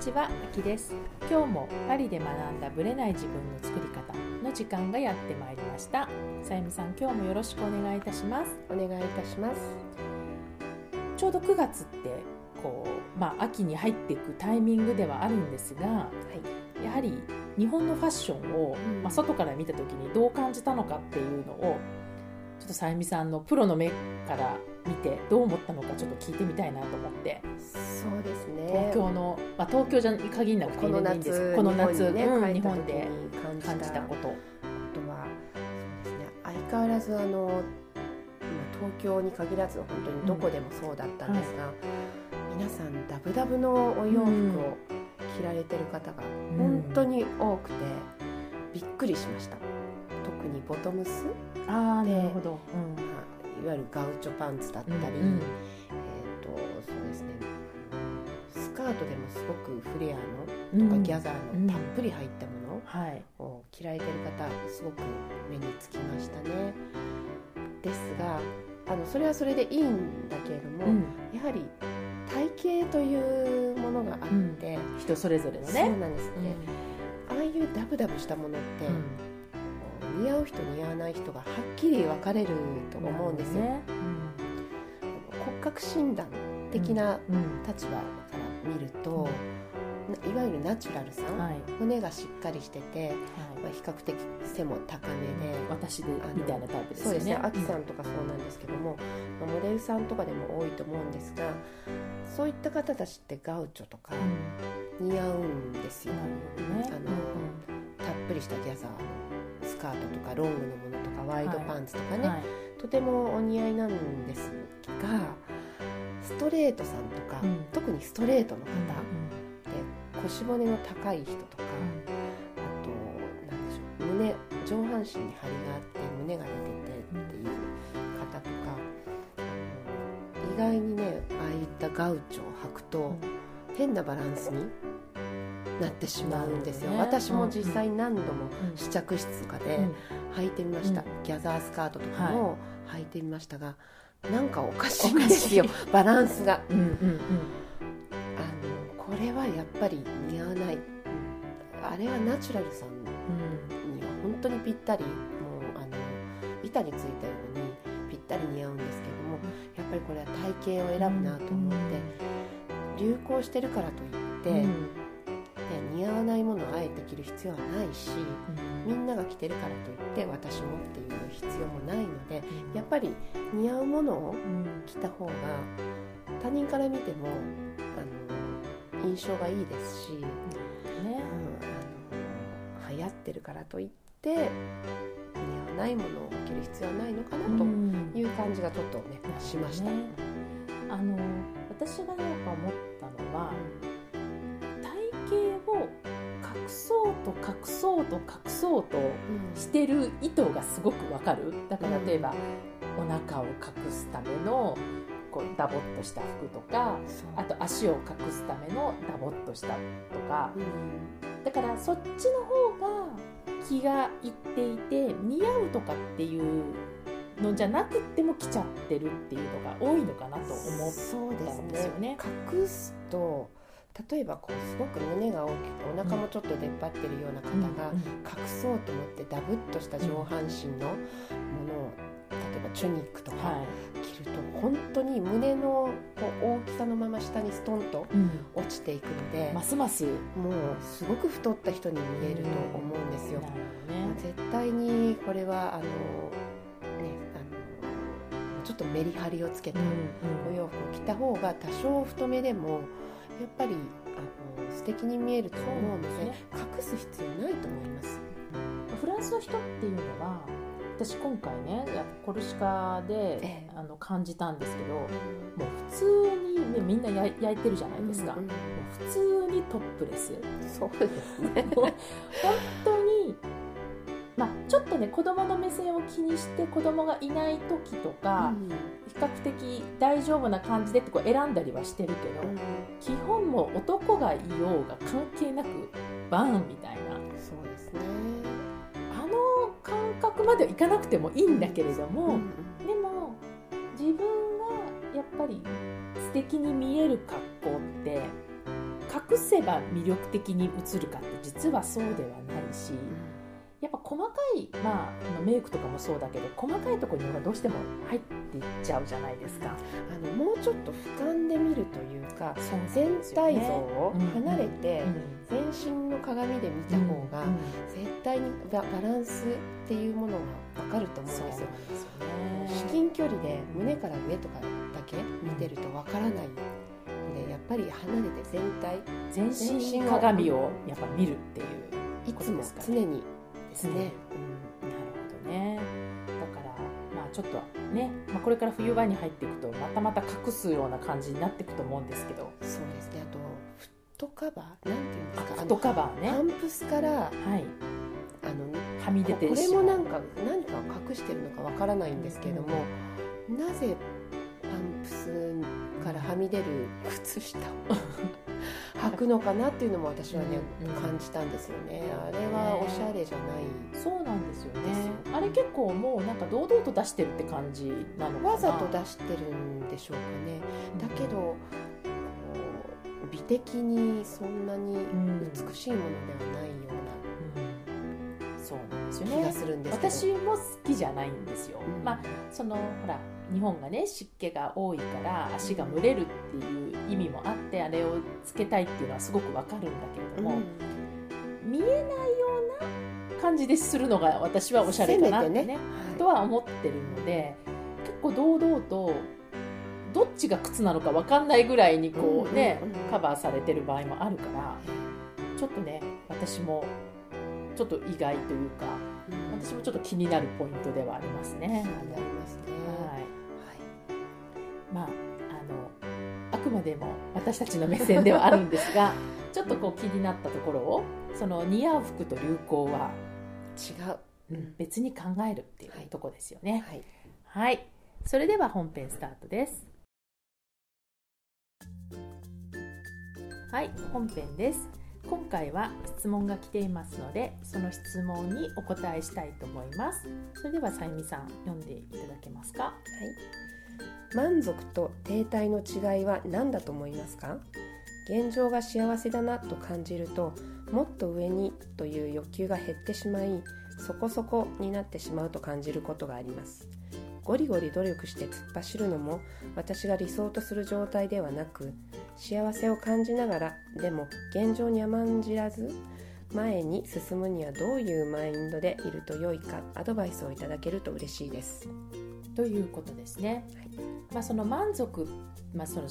ちは、あきです。今日もパリで学んだブレない自分の作り方の時間がやってまいりました。さゆみさん、今日もよろしくお願いいたします。お願いいたします。ちょうど9月ってこうまあ秋に入っていくタイミングではあるんですが、はい。やはり日本のファッションを、うんまあ、外から見た時にどう感じたのかっていうのをちょっとさゆみさんのプロの目から見てどう思ったのかちょっと聞いてみたいなと思ってそうですね。東京の、まあ、東京じゃ限らなくていいんです夏この夏日本にね、うん日本でに感じたこと。ことはそうですね。相変わらずあのまあ東京に限らず本当にどこでもそうだったんですが、皆さんダブダブのお洋服を着られてる方が本当に多くてびっくりしました。特にボトムス、あなるほど、うん。まあいわゆるガウチョパンツだったり、うんうん。えっ、とそうですね。スカートでもすごくフレアのとかギャザーのたっぷり入ったものはい。を着られてる方すごく目につきましたね。ですがあのそれはそれでいいんだけれども、うん。やはり体型というものがあって、人それぞれのそうね。なんですね、ああいうダブダブしたものって、うん似合う人似合わない人がはっきり分かれると思うんですよ。ね骨格診断的なうんうん立場から見ると、ないわゆるナチュラルさん、はい。骨がしっかりしてて、はい。まあ、比較的背も高めで、私であのみたいなタイプですよね。そうですね、アキさんとかそうなんですけども、まあモデルさんとかでも多いと思うんですがそういった方たちってガウチョとかうん。似合うんですよ。あのたっぷりしたギャザーカートとかロングのものとかワイドパンツとかね、はい。とてもお似合いなんですがストレートさんとか、うん。特にストレートの方、うんで腰骨の高い人とか、あとなんでしょう胸上半身に張りがあって胸が出ててっていう方とか、意外にねああいったガウチョを履くと、変なバランスになってしまうんですよ、ね。私も実際何度もうん試着室とかでうん。履いてみました、うん。ギャザースカートとかも履いてみましたが、なんかおかしいんですよ。バランスが。うんうんうん。あのこれはやっぱり似合わない。あれはナチュラルさんうんには本当にぴったりもうあの板についたようにぴったり似合うんですけどもやっぱりこれは体型を選ぶなと思って、流行してるからといって、うん。で似合わないものをあえて着る必要はないしみんなが着てるからといって私もっていう必要もないのでやっぱり似合うものをうん。着た方が他人から見てもあの印象がいいですし、ね。うんあの流行ってるからといって似合わないものを着る必要はないのかなとうん。いう感じがちょっとねしました。ね。あの私がやっぱ思ったのは体そうと隠そうと隠そうとしてる意図がすごくわかる。だから例えば、お腹を隠すためのこうダボっとした服とかあと足を隠すためのダボっとしたとか。うん。だからそっちの方が気がいっていて似合うとかっていうのじゃなくっても来ちゃってるっていうのが多いのかなと思っそうでたんですすよね。ね。隠すと例えばこうすごく胸が大きくお腹もちょっと出っ張ってるような方が隠そうと思ってダブっとした上半身のものを例えばチュニックとかは着ると本当に胸のこう大きさのまま下にストンと落ちていくのでますます。もうすごく太った人に見えると思うんですよ。絶対にこれはあのねあのちょっとメリハリをつけたお洋服を着た方が多少太めでもやっぱりあの素敵に見えると思うのです隠す必要ないと思います。フランスの人っていうのは私今回ねやコルシカで、ええ。あの感じたんですけどもう普通に、ね、みんな焼い焼いてるじゃないですか、うんもう普通にトップレス。そうですね。本当にまあちょっとね子供の目線を気にして子供がいない時とか、比較的大丈夫な感じでってこう選んだりはしてるけど、基本もう男がいようが関係なくバーンみたいな。そうですね。あの感覚まではいかなくてもいいんだけれども、うん。でも自分がやっぱり素敵に見える格好って隠せば魅力的に映るかって実はそうではないしやっぱ細かい、まあ、あのメイクとかもそうだけど細かいところにはどうしても入っていっちゃうじゃないですか。あのもうちょっと俯瞰で見るというか全体像をうん離れてうん全身の鏡で見た方がうん絶対にババランスっていうものが分かると思うんですよ。至ね。近距離で胸から上とかだけ見てると分からない。のでやっぱり離れて全体全身鏡をやっぱ見るっていういつも常にですね。うん、なるほどね。だからまあちょっとね、まあ、これから冬場に入っていくとまたまた隠すような感じになっていくと思うんですけど。そうですね。あとフットカバーなんていうんですか？フットカバーね。パンプスからはい。あのはみ出てこれもなんか何かを隠してるのかわからないんですけども、なぜパンプスからはみ出る靴下を 履くのかなっていうのも私はね、うんうん感じたんですよね。あれはおしゃれじゃない。そうなんですよね。あれ結構もうなんか堂々と出してるって感じなのかな。わざと出してるんでしょうかね。だけどこう美的にそんなにん美しいものではないようん。そうなんですような気がねするんですけど、私も好きじゃないんですよ、うん。まあそのほら日本がね湿気が多いから足が蒸れるっていう意味もあってあれをつけたいっていうのはすごくわかるんだけれども、見えないような感じでするのが私はおしゃれかなってねね。はい。とは思ってるので結構堂々とどっちが靴なのかわかんないぐらいにこうね、うんうんうん。カバーされてる場合もあるからちょっとね私もちょっと意外というかうん。私もちょっと気になるポイントではありますね。気になりますね。はいはいまあ、あのあくまでも私たちの目線ではあるんですが ちょっとこう気になったところをその似合う服と流行は、違ううん別に考えるっていうはいとこですよね。はいはい、それでは本編スタートです。はい、本編です。今回は質問が来ていますので、その質問にお答えしたいと思います。それではさゆみさん、読んでいただけますか？はい、満足と停滞の違いは何だと思いますか？現状が幸せだなと感じるともっと上にという欲求が減ってしまいそこそこになってしまうと感じることがあります。ゴリゴリ努力して突っ走るのも私が理想とする状態ではなく幸せを感じながらでも現状に甘んじらず前に進むにはどういうマインドでいると良いかアドバイスをいただけると嬉しいです。ということですね。まあ、その満足、まあ、その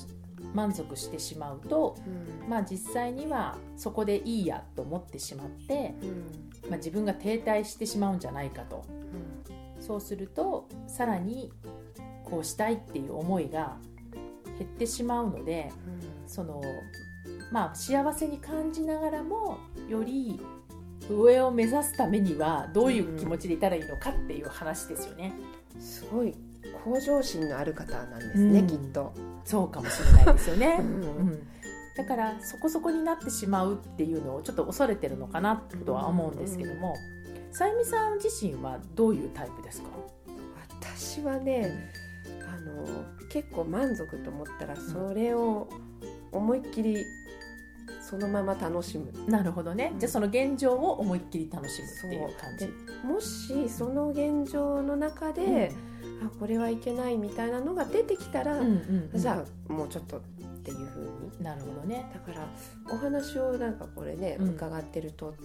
満足してしまうと、うん。まあ、実際にはそこでいいやと思ってしまって、うん。まあ、自分が停滞してしまうんじゃないかと。うん。そうするとさらにこうしたいっていう思いが減ってしまうのでそのまあ幸せに感じながらもより上を目指すためにはどういう気持ちでいたらいいのかっていう話ですよね。すごい向上心のある方なんですね、うん。きっと、そうかもしれないですよね。うん。うん。だからそこそこになってしまうっていうのをちょっと恐れてるのかなとは思うんですけども、さゆみさん自身はどういうタイプですか？私はね、あの結構満足と思ったらそれを思いっきりそのまま楽しむ。なるほどね。うん。じゃあその現状を思いっきり楽しむっていう感じ。でもしその現状の中で、あこれはいけないみたいなのが出てきたら、うんうんうん。じゃあもうちょっとっていう風に。なるほどね。だからお話をなんかこれね、うん。伺ってると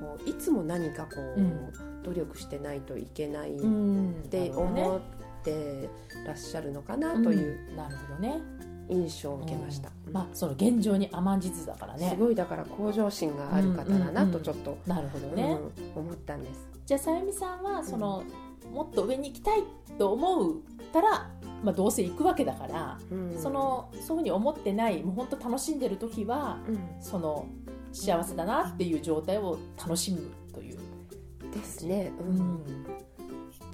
こういつも何かこう、うん努力してないといけないっん。て思ってらっしゃるのかなという。うん。なるほどね。印象を受けました。うんまあその現状に甘んじずだからねす。ごいだから向上心がある方だなとちょっと、なるほどね。うん思ったんです。じゃあさゆみさんはその、もっと上に行きたいと思うたら、まあどうせ行くわけだから、うんそ、のそういうふうに思ってないもう本当楽しんでる時はうんその幸せだなっていう状態を楽しむという。ですね、ううんん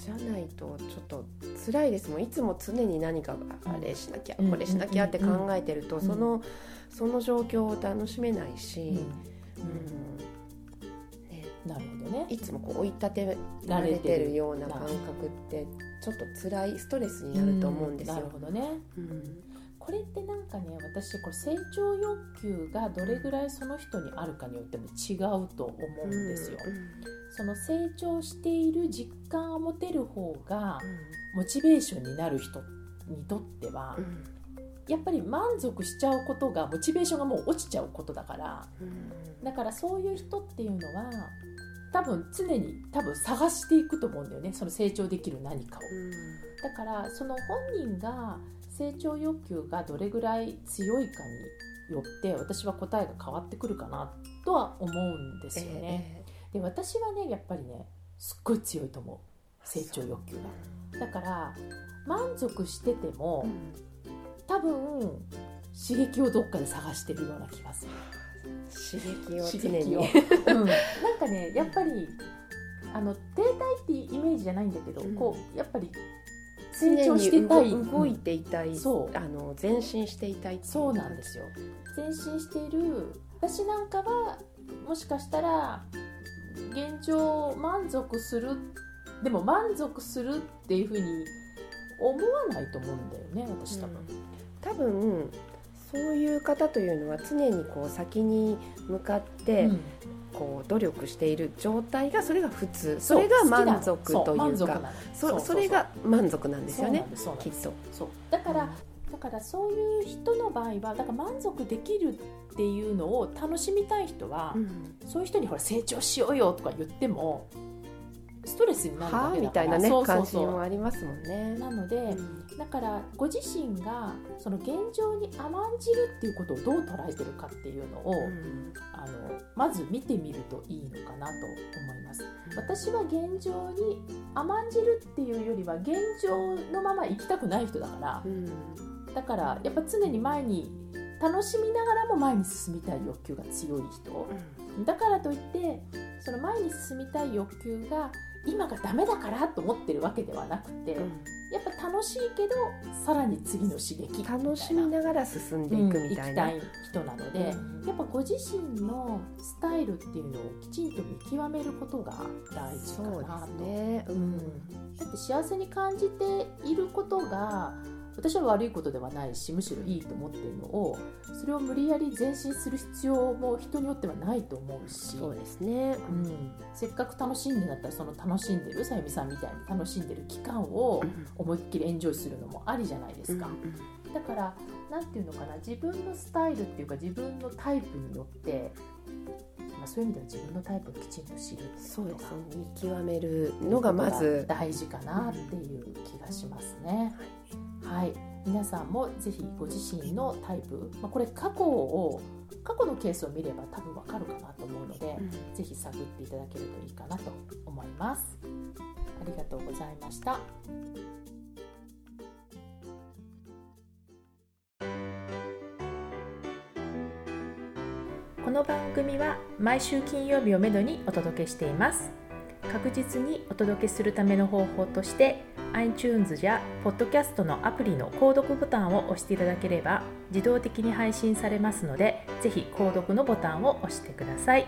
じゃないとちょっと辛いですもん。いつも常に何かあれしなきゃ、うん。これしなきゃって考えてると、ん。そのその状況を楽しめないし、うん。ね、なるほどね。いつもこう追い立てられてるような感覚ってちょっと辛いストレスになると思うんですよ。なるほどね。うん。これってなんかね私これ成長欲求がどれぐらいその人にあるかによっても違うと思うんですよ。その成長している実感を持てる方がモチベーションになる人にとっては、やっぱり満足しちゃうことがモチベーションがもう落ちちゃうことだから、だからそういう人っていうのは多分常に多分探していくと思うんだよね。その成長できる何かを。だからその本人が成長欲求がどれぐらい強いかによって私は答えが変わってくるかなとは思うんですよね。で私はねやっぱりねすっごい強いと思う。成長欲求が。だから満足してても多分刺激をどっかで探してるような気がする。刺激を刺常に。うん、なんかねやっぱりあの停滞っていうイメージじゃないんだけど、うん。こうやっぱり成長してたい。常に動動いていたい、そう。あの前進していたいそうなんですよ。前進している。私なんかはもしかしたら現状満足するでも満足するっていうふうに思わないと思うんだよね私多分、多分そういう方というのは常にこう先に向かってうん。こう努力している状態がそれが普通。それが満足というか。そそうそうそれが満足なんですよねきっと。そう。だから、だからそういう人の場合はだから満足できるっていうのを楽しみたい人は、うん。そういう人にほら成長しようよとか言ってもストレスになるはあわけみたいなねそうそうありますもんね。う。なので、うん。だからご自身がその現状に甘んじるっていうことをどう捉えてるかっていうのを、うん。あのまず見てみるといいのかなと思います。私は現状に甘んじるっていうよりは現状のまま生きたくない人だからうんだからやっぱ常に前に楽しみながらも前に進みたい欲求が強い人。だからといってその前に進みたい欲求が今がダメだからと思ってるわけではなくて、うん。やっぱ楽しいけどさらに次の刺激楽しみながら進んでいくみたいな。うん行きたい人なので、うん。やっぱご自身のスタイルっていうのをきちんと見極めることが大事かなと。ね。うん。だって幸せに感じていることが私は悪いことではないしむしろいいと思っているのをそれを無理やり前進する必要も人によってはないと思うしそうですね。うん、せっかく楽しんでんだったらその楽しんでるさゆみさんみたいに楽しんでる期間を思いっきりエンジョイするのもありじゃないですか、だからなんていうのかな自分のスタイルっていうか自分のタイプによって、まあ、そういう意味では自分のタイプをきちんと知るそうですね。見極めるのがまず大事かなっていう気がしますね。はい、皆さんもぜひご自身のタイプ、まあ、これ過去を過去のケースを見れば多分わかるかなと思うので、ぜひ探っていただけるといいかなと思います。ありがとうございました。この番組は毎週金曜日をめどにお届けしています。確実にお届けするための方法として iTunes や Podcast のアプリの購読ボタンを押していただければ自動的に配信されますのでぜひ購読のボタンを押してください。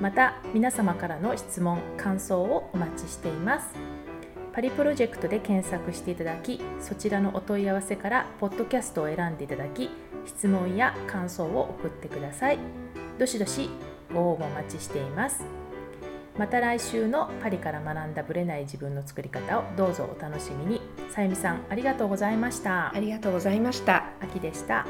また皆様からの質問感想をお待ちしています。パリプロジェクトで検索していただきそちらのお問い合わせからポッドキャストを選んでいただき質問や感想を送ってください。どしどしご応募お待ちしています。また来週のパリから学んだブレない自分の作り方をどうぞお楽しみに。さゆみさんありがとうございました。ありがとうございました。秋でした